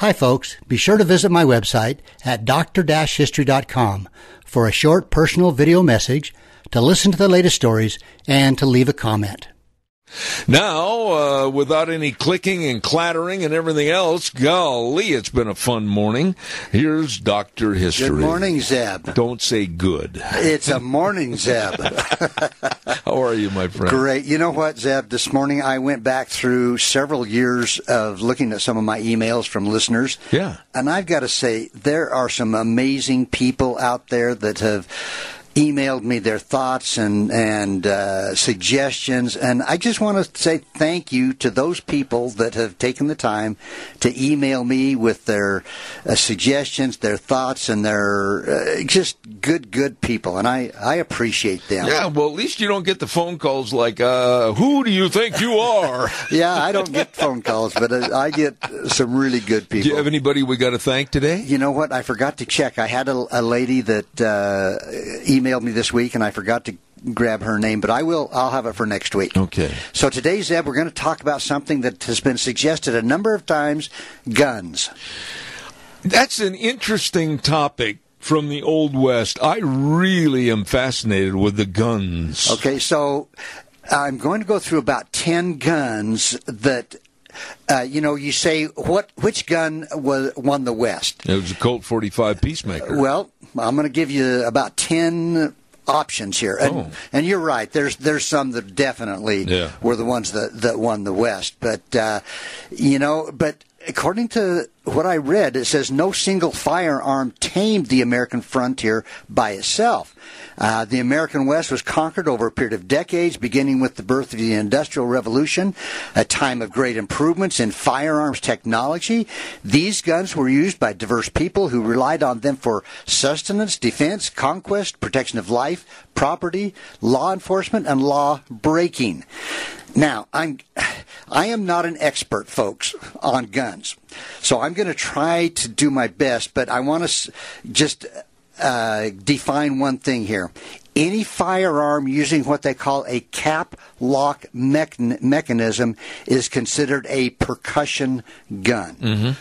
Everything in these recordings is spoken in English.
Hi, folks. Be sure to visit my website at dr-history.com for a short personal video message, to listen to the latest stories, and to leave a comment. Now, uh, without any clicking and clattering and everything else, golly, it's been a fun morning. Here's Dr. History. Good morning, Zeb. Don't say good. It's a morning, Zeb. How are you, my friend? Great. You know what, Zeb? This morning I went back through several years of looking at some of my emails from listeners. Yeah. And I've got to say, there are some amazing people out there that have emailed me their thoughts and and uh, suggestions, and I just want to say thank you to those people that have taken the time to email me with their uh, suggestions, their thoughts, and their uh, just good good people, and I I appreciate them. Yeah, well, at least you don't get the phone calls like, uh, "Who do you think you are?" yeah, I don't get phone calls, but uh, I get some really good people. Do you have anybody we got to thank today? You know what? I forgot to check. I had a, a lady that uh, emailed emailed me this week, and I forgot to grab her name, but I will. I'll have it for next week. Okay. So today, Zeb, we're going to talk about something that has been suggested a number of times: guns. That's an interesting topic from the Old West. I really am fascinated with the guns. Okay, so I'm going to go through about ten guns that uh, you know, you say what which gun was won the West? It was a Colt 45 Peacemaker. Well, I'm going to give you about ten options here, and Oh. and you're right. There's there's some that definitely Yeah. were the ones that that won the West, but uh, you know, but according to what I read, it says no single firearm tamed the American frontier by itself. Uh, the American West was conquered over a period of decades, beginning with the birth of the Industrial Revolution, a time of great improvements in firearms technology. These guns were used by diverse people who relied on them for sustenance, defense, conquest, protection of life, property, law enforcement, and law breaking. Now, I'm I am not an expert, folks, on guns, so I'm going to try to do my best. But I want to just uh, define one thing here. Any firearm using what they call a cap lock mechan- mechanism is considered a percussion gun.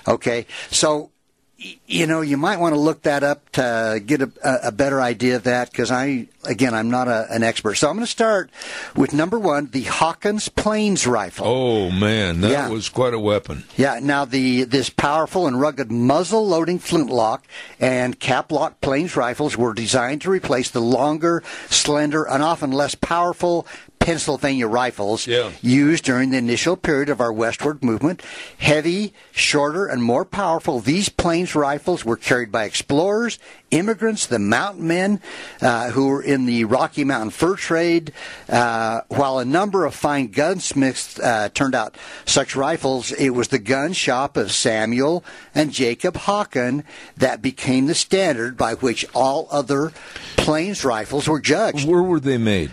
Okay, so you know, you might want to look that up to get a, a better idea of that because I, again, I'm not a, an expert. So I'm going to start with number one, the Hawkins Plains rifle. Oh man, that Yeah. was quite a weapon. Yeah, now the this powerful and rugged muzzle loading flintlock and cap lock plains rifles were designed to replace the longer, slender, and often less powerful Pennsylvania rifles Yeah. used during the initial period of our westward movement. Heavy, shorter, and more powerful, these plains rifles were carried by explorers, immigrants, the mountain men uh, who were in the Rocky Mountain fur trade, uh, while a number of fine gunsmiths uh, turned out such rifles. It was the gun shop of Samuel and Jacob Hawken that became the standard by which all other plains rifles were judged Where were they made?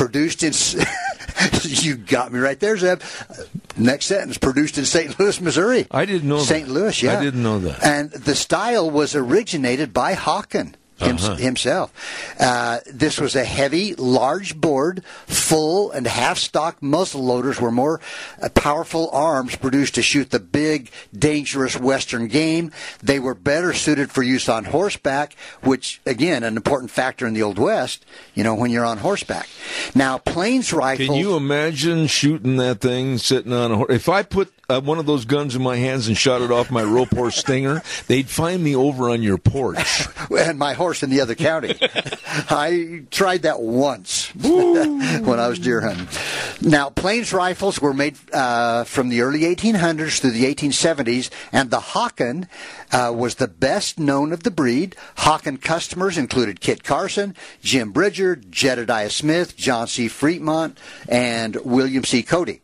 Produced in. You got me right there, Zeb. Next sentence: produced in St. Louis, Missouri. I didn't know St. that. Louis. Yeah, I didn't know that. And the style was originated by Hawken. Him- Uh-huh. Himself. Uh, this was a heavy, large bored, full and half stock muzzle loaders were more uh, powerful arms produced to shoot the big, dangerous western game. They were better suited for use on horseback, which, again, an important factor in the Old West, you know, when you're on horseback. Now, plains rifles. Can you imagine shooting that thing sitting on a horse? If I put uh, one of those guns in my hands and shot it off my rope horse Stinger, they'd find me over on your porch. and my horse in the other county. I tried that once when I was deer hunting. Now, plains rifles were made uh, from the early 1800s through the 1870s, and the Hawken uh, was the best known of the breed. Hawken customers included Kit Carson, Jim Bridger, Jedediah Smith, John C. Fremont, and William C. Cody.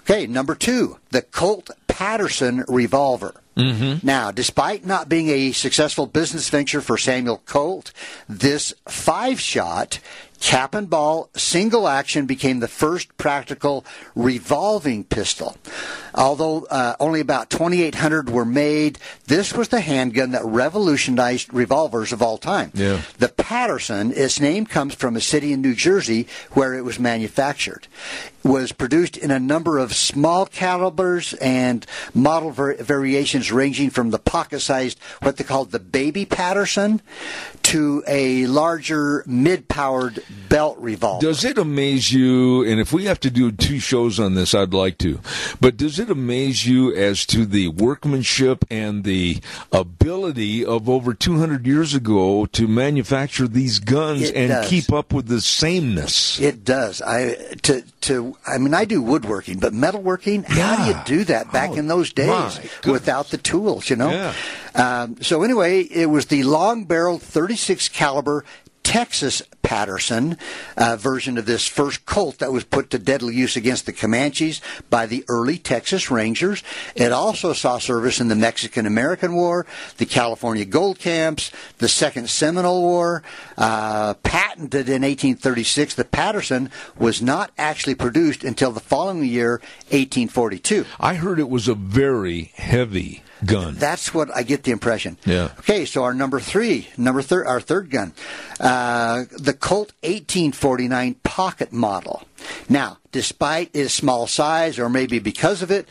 Okay, number two, the Colt Paterson revolver. Mm-hmm. Now, despite not being a successful business venture for Samuel Colt, this five shot cap and ball single action became the first practical revolving pistol. Although uh, only about 2,800 were made, this was the handgun that revolutionized revolvers of all time. Yeah. The Paterson, its name comes from a city in New Jersey where it was manufactured. Was produced in a number of small calibers and model var- variations ranging from the pocket-sized, what they called the baby Paterson, to a larger mid-powered belt revolver. Does it amaze you? And if we have to do two shows on this, I'd like to. But does it amaze you as to the workmanship and the ability of over 200 years ago to manufacture these guns It and does. keep up with the sameness? It does. I to to. I mean, I do woodworking, but metalworking. How do you do that back Oh, in those days without the tools? You know. Yeah. Um, so anyway, it was the long-barreled 36 caliber Texas Paterson uh, version of this first Colt that was put to deadly use against the Comanches by the early Texas Rangers. It also saw service in the Mexican-American War, the California Gold Camps, the Second Seminole War. Uh, patented in 1836, the Paterson was not actually produced until the following year, 1842. I heard it was a very heavy gun. That's what I get the impression. Yeah. Okay, so our number three, number thir- our third gun, uh, the Colt 1849 pocket model. Now, despite its small size, or maybe because of it,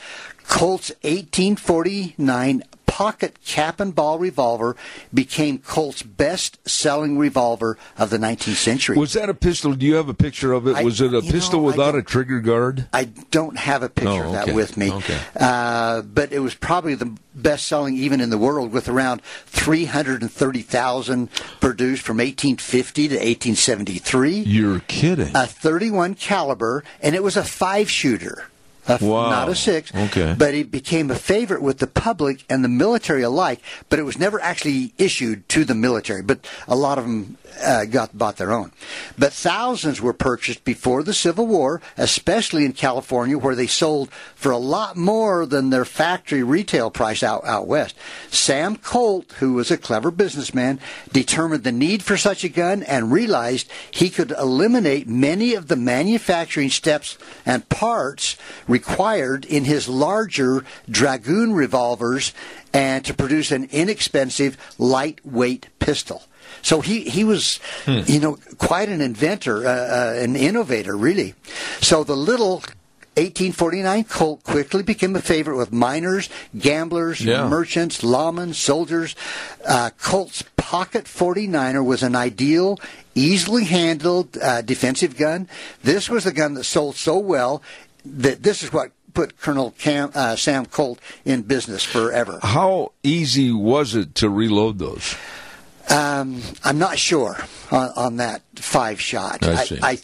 Colt's 1849 pocket cap and ball revolver became Colt's best-selling revolver of the 19th century. was that a pistol? Do you have a picture of it? I- was it a pistol know, without a trigger guard? I don't have a picture Oh, of that with me. Okay. Uh, but it was probably the best selling even in the world with around 330,000 produced from 1850 to 1873. You're kidding. A 31 caliber, and it was a five shooter. A, Wow. Not a six. Okay. But it became a favorite with the public and the military alike, but it was never actually issued to the military. But a lot of them uh, got bought their own. But thousands were purchased before the Civil War, especially in California, where they sold for a lot more than their factory retail price out, out west. Sam Colt, who was a clever businessman, determined the need for such a gun and realized he could eliminate many of the manufacturing steps and parts required in his larger Dragoon revolvers and to produce an inexpensive, lightweight pistol. So he, he was, you know, quite an inventor, uh, uh, an innovator, really. So the little 1849 Colt quickly became a favorite with miners, gamblers, Yeah. merchants, lawmen, soldiers. Uh, Colt's Pocket 49er was an ideal, easily handled uh, defensive gun. This was the gun that sold so well that this is what put Colonel Cam, uh, Sam Colt in business forever. How easy was it to reload those? Um, I'm not sure on, on that five shot. I see. I,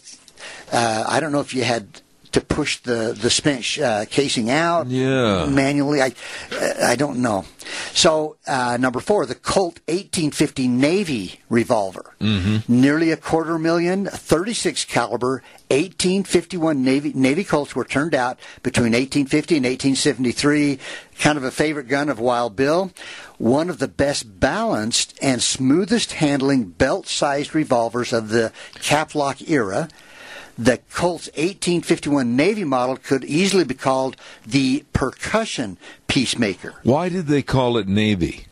uh, I don't know if you had to push the the spent uh, casing out Yeah. manually. I I don't know. So uh, number four, the Colt 1850 Navy revolver, mm-hmm. nearly a quarter million, 36 caliber. 1851 Navy Navy Colts were turned out between 1850 and 1873. Kind of a favorite gun of Wild Bill. One of the best balanced and smoothest handling belt-sized revolvers of the Caplock era. The Colt's 1851 Navy model could easily be called the percussion peacemaker. Why did they call it Navy?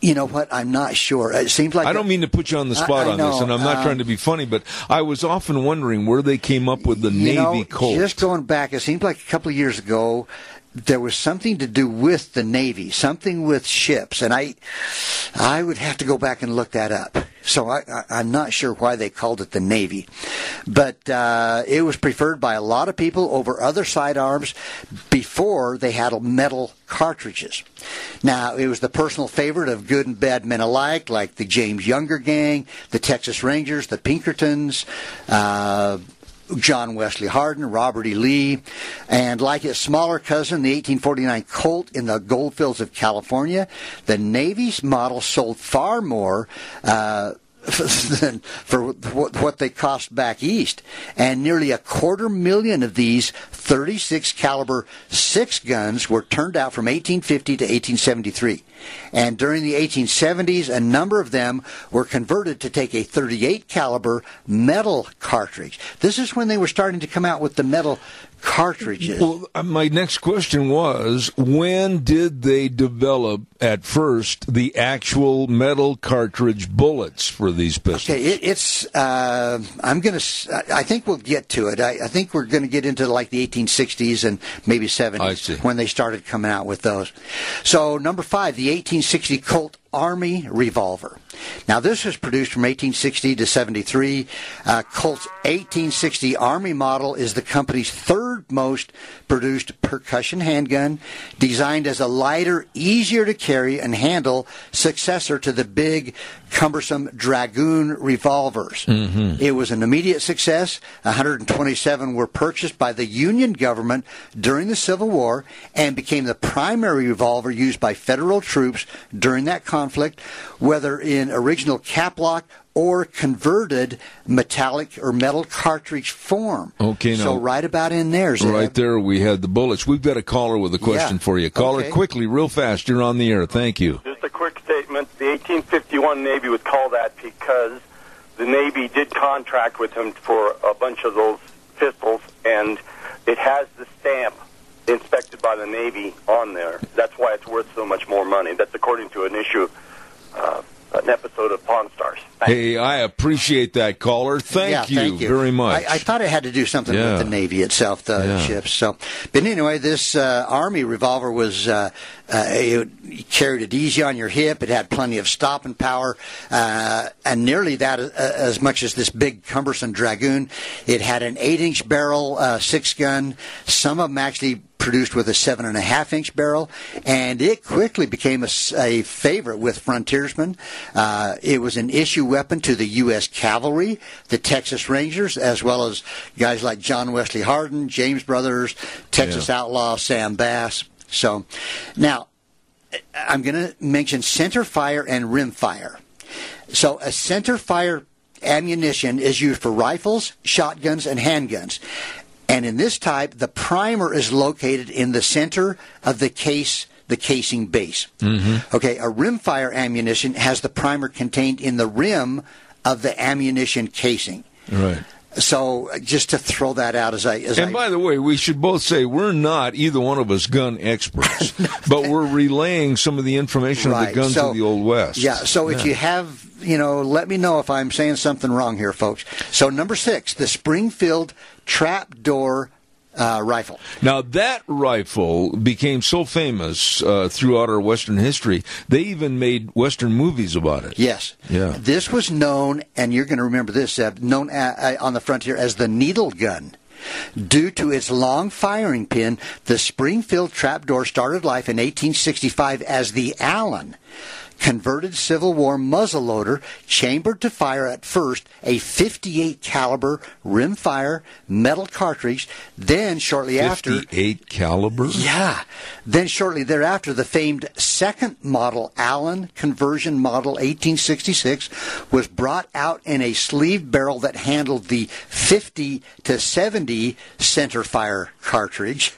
You know what? I'm not sure. It seems like I don't mean to put you on the spot I- I on this, and I'm not um, trying to be funny, but I was often wondering where they came up with the Navy know, Colt. Just going back, it seems like a couple of years ago, there was something to do with the Navy, something with ships, and I, I would have to go back and look that up. So I, I'm not sure why they called it the Navy, but uh, it was preferred by a lot of people over other sidearms before they had metal cartridges. Now it was the personal favorite of good and bad men alike, like the James Younger Gang, the Texas Rangers, the Pinkertons. Uh, John Wesley Hardin, Robert E. Lee, and like his smaller cousin, the 1849 Colt in the goldfields of California, the Navy's model sold far more. Uh, than for what they cost back east, and nearly a quarter million of these 36 caliber six guns were turned out from 1850 to 1873. And during the 1870s, a number of them were converted to take a 38 caliber metal cartridge. This is when they were starting to come out with the metal cartridges. Well, uh, my next question was when did they develop at first the actual metal cartridge bullets for these pistols? Okay, it, it's. Uh, I'm going to. I think we'll get to it. I, I think we're going to get into like the 1860s and maybe 70s when they started coming out with those. So number five, the 1860 Colt Army revolver. Now, this was produced from 1860 to 73. Uh, Colt's 1860 Army model is the company's third most produced percussion handgun, designed as a lighter, easier to carry and handle successor to the big, cumbersome Dragoon revolvers. Mm-hmm. It was an immediate success. 127 were purchased by the Union government during the Civil War and became the primary revolver used by federal troops during that conflict, whether in original caplock or converted metallic or metal cartridge form. Okay, so right about in there, Zeb. right there, we had the bullets. We've got a caller with a question yeah. for you. Caller, okay. quickly, real fast. You're on the air. Thank you. Just a quick statement: the 1851 Navy would call that because the Navy did contract with him for a bunch of those pistols, and it has the stamp inspected by the Navy on there. That's why it's worth so much more money. That's according to an issue, uh, an episode of Pawn Stars. Thanks. Hey, I appreciate that caller. Thank, yeah, you, thank you very much. I, I, thought it had to do something Yeah. with the Navy itself, the Yeah. ships. So, but anyway, this uh, Army revolver was uh, uh, it carried it easy on your hip. It had plenty of stopping power, uh, and nearly that uh, as much as this big cumbersome Dragoon. It had an eight-inch barrel, uh, six gun. Some of them actually produced with a seven and a half inch barrel, and it quickly became a favorite with frontiersmen. Uh, it was an issue weapon to the U.S. Cavalry, the Texas Rangers, as well as guys like John Wesley Hardin, James Brothers, Texas Outlaw, Sam Bass. So, now I'm going to mention center fire and rim fire. So, a center fire ammunition is used for rifles, shotguns, and handguns. And in this type, the primer is located in the center of the case, the casing base. Mm-hmm. Okay, a rimfire ammunition has the primer contained in the rim of the ammunition casing. right. So, just to throw that out as I as And I by the way, we should both say we're not either one of us gun experts, but we're relaying some of the information of the Right. guns So- of the old west. Yeah. So if you have, you know, let me know if I'm saying something wrong here, folks. So number six, the Springfield trapdoor uh, rifle. Now that rifle became so famous uh, throughout our Western history, they even made Western movies about it. Yes. Yeah. This was known, and you're going to remember this, Zeb, known a, a, on the frontier as the needle gun. Due to its long firing pin, the Springfield trapdoor started life in 1865 as the Allin. Converted Civil War muzzleloader, chambered to fire at first a 58 caliber rimfire metal cartridge. Then shortly after, Fifty-eight caliber. yeah. Then shortly thereafter, the famed second model Allin conversion model 1866 was brought out in a sleeve barrel that handled the 50 to 70 center fire cartridge.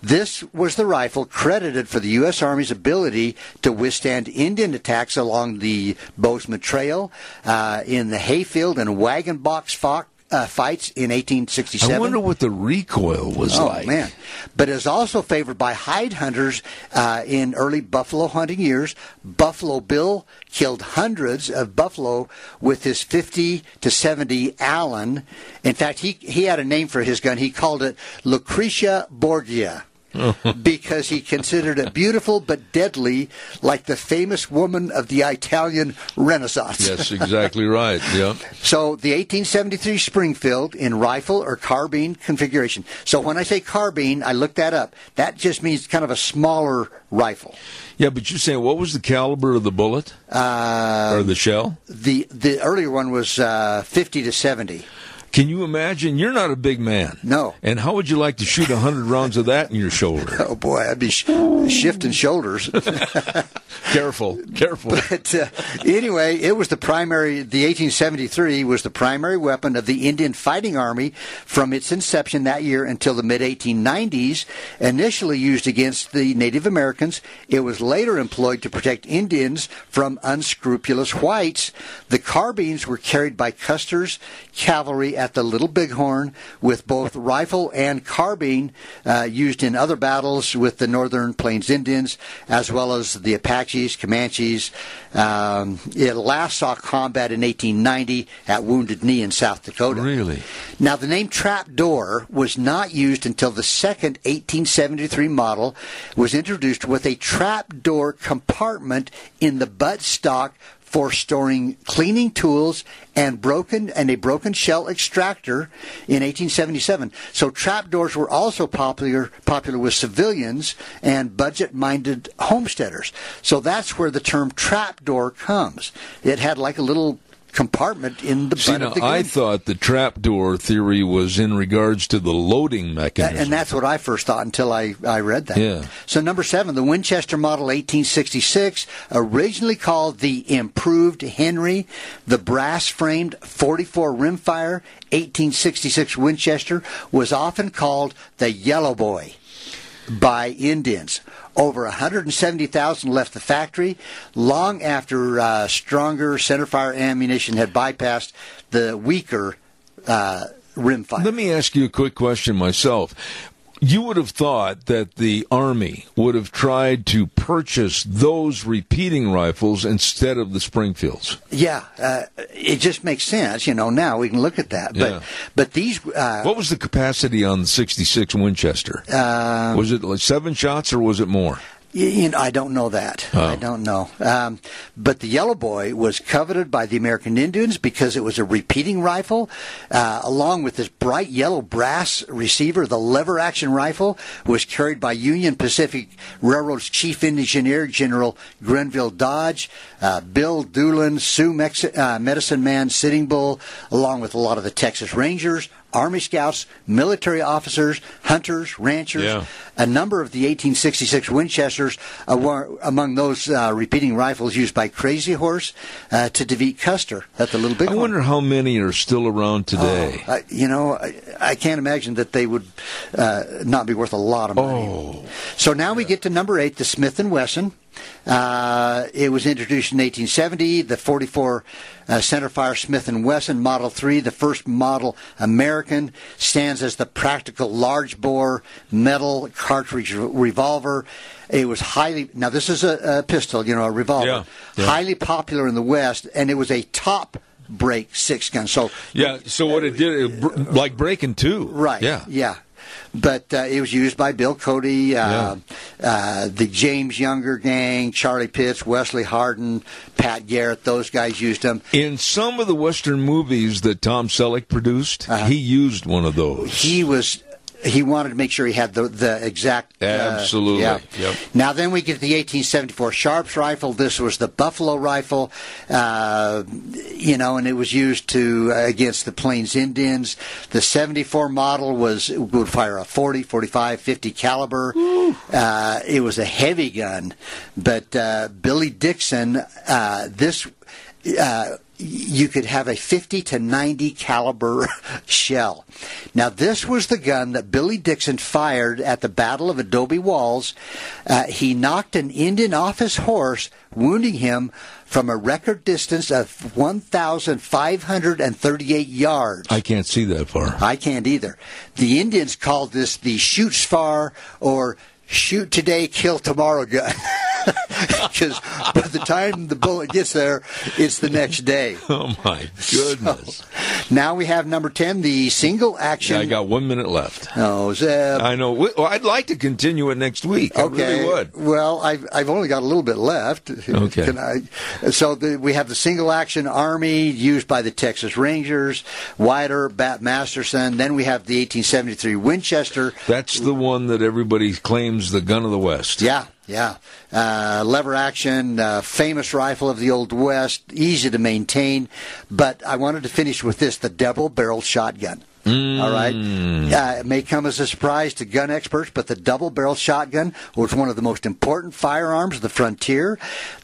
This was the rifle credited for the U.S. Army's ability to withstand Indian attacks along the Bozeman Trail, uh, in the hayfield and wagon box fought, uh, fights in 1867. I wonder what the recoil was like. Oh like. man! But is also favored by hide hunters uh, in early buffalo hunting years. Buffalo Bill killed hundreds of buffalo with his 50 to 70 Allin. In fact, he he had a name for his gun. He called it Lucretia Borgia. because he considered it beautiful but deadly, like the famous woman of the Italian Renaissance. Yes, exactly right. Yeah. So the 1873 Springfield in rifle or carbine configuration. So when I say carbine, I looked that up. That just means kind of a smaller rifle. Yeah, but you're saying what was the caliber of the bullet Uh, or the shell? the the earlier one was uh, 50 to 70. Can you imagine? You're not a big man. No. And how would you like to shoot a hundred rounds of that in your shoulder? Oh boy, I'd be sh- shifting shoulders. careful, careful. But uh, anyway, it was the primary. The 1873 was the primary weapon of the Indian Fighting Army from its inception that year until the mid 1890s. Initially used against the Native Americans, it was later employed to protect Indians from unscrupulous whites. The carbines were carried by Custer's cavalry at the Little Bighorn, with both rifle and carbine uh, used in other battles with the Northern Plains Indians, as well as the Apaches, Comanches. Um, it last saw combat in 1890 at Wounded Knee in South Dakota. Really? Now, the name trapdoor was not used until the second 1873 model was introduced with a trapdoor compartment in the buttstock for storing cleaning tools and broken and a broken shell extractor in 1877. So trapdoors were also popular popular with civilians and budget-minded homesteaders. So that's where the term trapdoor comes. It had like a little compartment in the See, butt now, of the gun. I thought the trapdoor theory was in regards to the loading That- mechanism. and that's what I first thought until I, I read that. Yeah. So number seven, the Winchester Model 1866, originally called the Improved Henry, the brass-framed 44 rimfire 1866 Winchester was often called the Yellow Boy by Indians. Over 170,000 left the factory long after uh, stronger centerfire ammunition had bypassed the weaker uh, rimfire. Let me ask you a quick question myself. You would have thought that the Army would have tried to purchase those repeating rifles instead of the Springfields. Yeah, uh, it just makes sense. You know, now we can look at that. But Yeah. but these uh, What was the capacity on the 66 Winchester? uh, was it like seven shots or was it more? You know, I don't know that. Oh. I don't know. Um, but the Yellow Boy was coveted by the American Indians because it was a repeating rifle, uh, along with this bright yellow brass receiver. The lever action rifle was carried by Union Pacific Railroad's chief engineer, General Grenville Dodge, uh, Bill Doolin, Sioux Mex- uh, Medicine Man, Sitting Bull, along with a lot of the Texas Rangers. Army Scouts, military officers, hunters, ranchers, Yeah. a number of the 1866 Winchesters uh, were among those uh, repeating rifles used by Crazy Horse uh, to defeat Custer at the Little Big I wonder how many are still around today. I, you know, I, I can't imagine that they would uh, not be worth a lot of money. Oh. So now we get to number eight, the Smith and Wesson. Uh, it was introduced in 1870. The 44 uh, centerfire Smith and Wesson Model 3, the first model American, stands as the practical large bore metal cartridge revolver. It was highly now this is a, a pistol, you know, a revolver, Yeah, yeah. highly popular in the West, and it was a top break six gun. So Yeah, so what it did, it, br- like breaking two. Right. Yeah. Yeah. But uh, it was used by Bill Cody, uh, uh, the James Younger gang, Charlie Pitts, Wesley Hardin, Pat Garrett. Those guys used them. In some of the Western movies that Tom Selleck produced, Uh-huh. he used one of those. He was. He wanted to make sure he had the the exact. uh, Absolutely. yeah. Yep. Now then we get the 1874 Sharps rifle. This was the Buffalo rifle, uh, you know, and it was used to uh, against the Plains Indians. The 74 model was would fire a 40, 45, 50 caliber. Uh, it was a heavy gun, but uh, Billy Dixon, uh, this. You could have a 50 to 90 caliber shell. Now, this was the gun that Billy Dixon fired at the Battle of Adobe Walls. Uh, he knocked an Indian off his horse, wounding him from a record distance of 1,538 yards. I can't see that far. I can't either. The Indians called this the shoot far or shoot today, kill tomorrow gun. Because by the time the bullet gets there, it's the next day. Oh my goodness! Now we have number 10, the single action. I got one minute left. Oh, Zeb. I know. Well, I'd like to continue it next week. Okay. I really would. Well, I've I've only got a little bit left. Okay. Can I? So the, we have the single action army used by the Texas Rangers, Wyatt Earp, Bat Masterson. Then we have the 1873 Winchester. That's the one that everybody claims the gun of the West. Yeah, yeah. Uh, lever action, uh, famous rifle of the Old West, easy to maintain. But I wanted to finish with this the double barrel shotgun. All right, uh, it may come as a surprise to gun experts, but the double-barrel shotgun was one of the most important firearms of the frontier,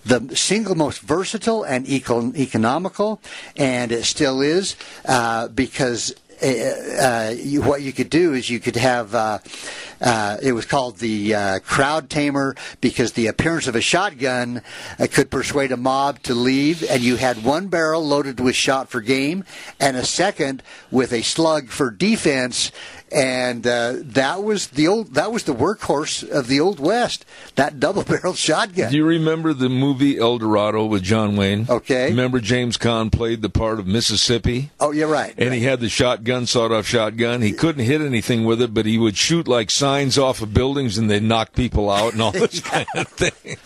the single most versatile and eco- economical, and it still is uh, because uh, you, what you could do is you could have uh, uh, it was called the uh, crowd tamer because the appearance of a shotgun uh, could persuade a mob to leave, and you had one barrel loaded with shot for game and a second with a slug for defense. And uh, that was the old that was the workhorse of the old west. That double barrel shotgun. Do you remember the movie El Dorado with John Wayne? Okay. Remember James Caan played the part of Mississippi? oh, you're right. And he had the shotgun, sawed off shotgun. He couldn't hit anything with it, but he would shoot like signs off of buildings and they'd knock people out and all this kind of thing.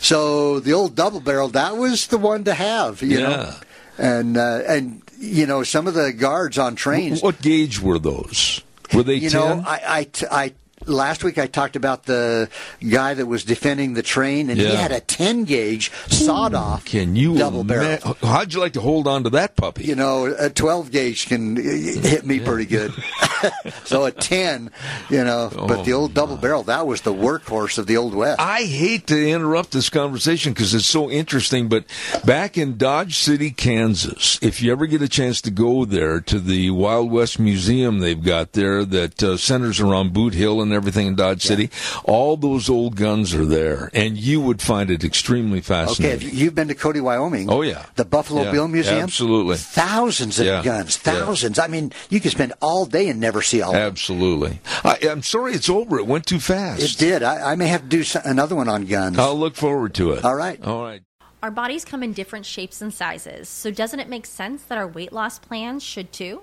So the old double barrel, that was the one to have, you Yeah. know. And uh, and you know some of the guards on trains. What gauge were those? Were they you 10? know, I, I, I- last week I talked about the guy that was defending the train, and he had a ten gauge sawed off. Can you double barrel? How'd you like to hold on to that puppy? You know, a 12 gauge can hit me pretty good. so a 10, you know, but the old double barrel, that was the workhorse of the Old West. I hate to interrupt this conversation because it's so interesting, but back in Dodge City, Kansas, if you ever get a chance to go there to the Wild West Museum they've got there that uh, centers around Boot Hill and everything in Dodge City, all those old guns are there, and you would find it extremely Okay, fascinating. if you've been to Cody, Wyoming. Oh, yeah. The Buffalo Yeah, Bill Museum. absolutely. Thousands of Yeah, guns, yeah. thousands. I mean, you could spend all day and never see all of them. Absolutely. I, I'm sorry it's over. It went too fast. It did. I, I may have to do so- another one on guns. I'll look forward to it. All right. All right. Our bodies come in different shapes and sizes, so doesn't it make sense that our weight loss plans should too?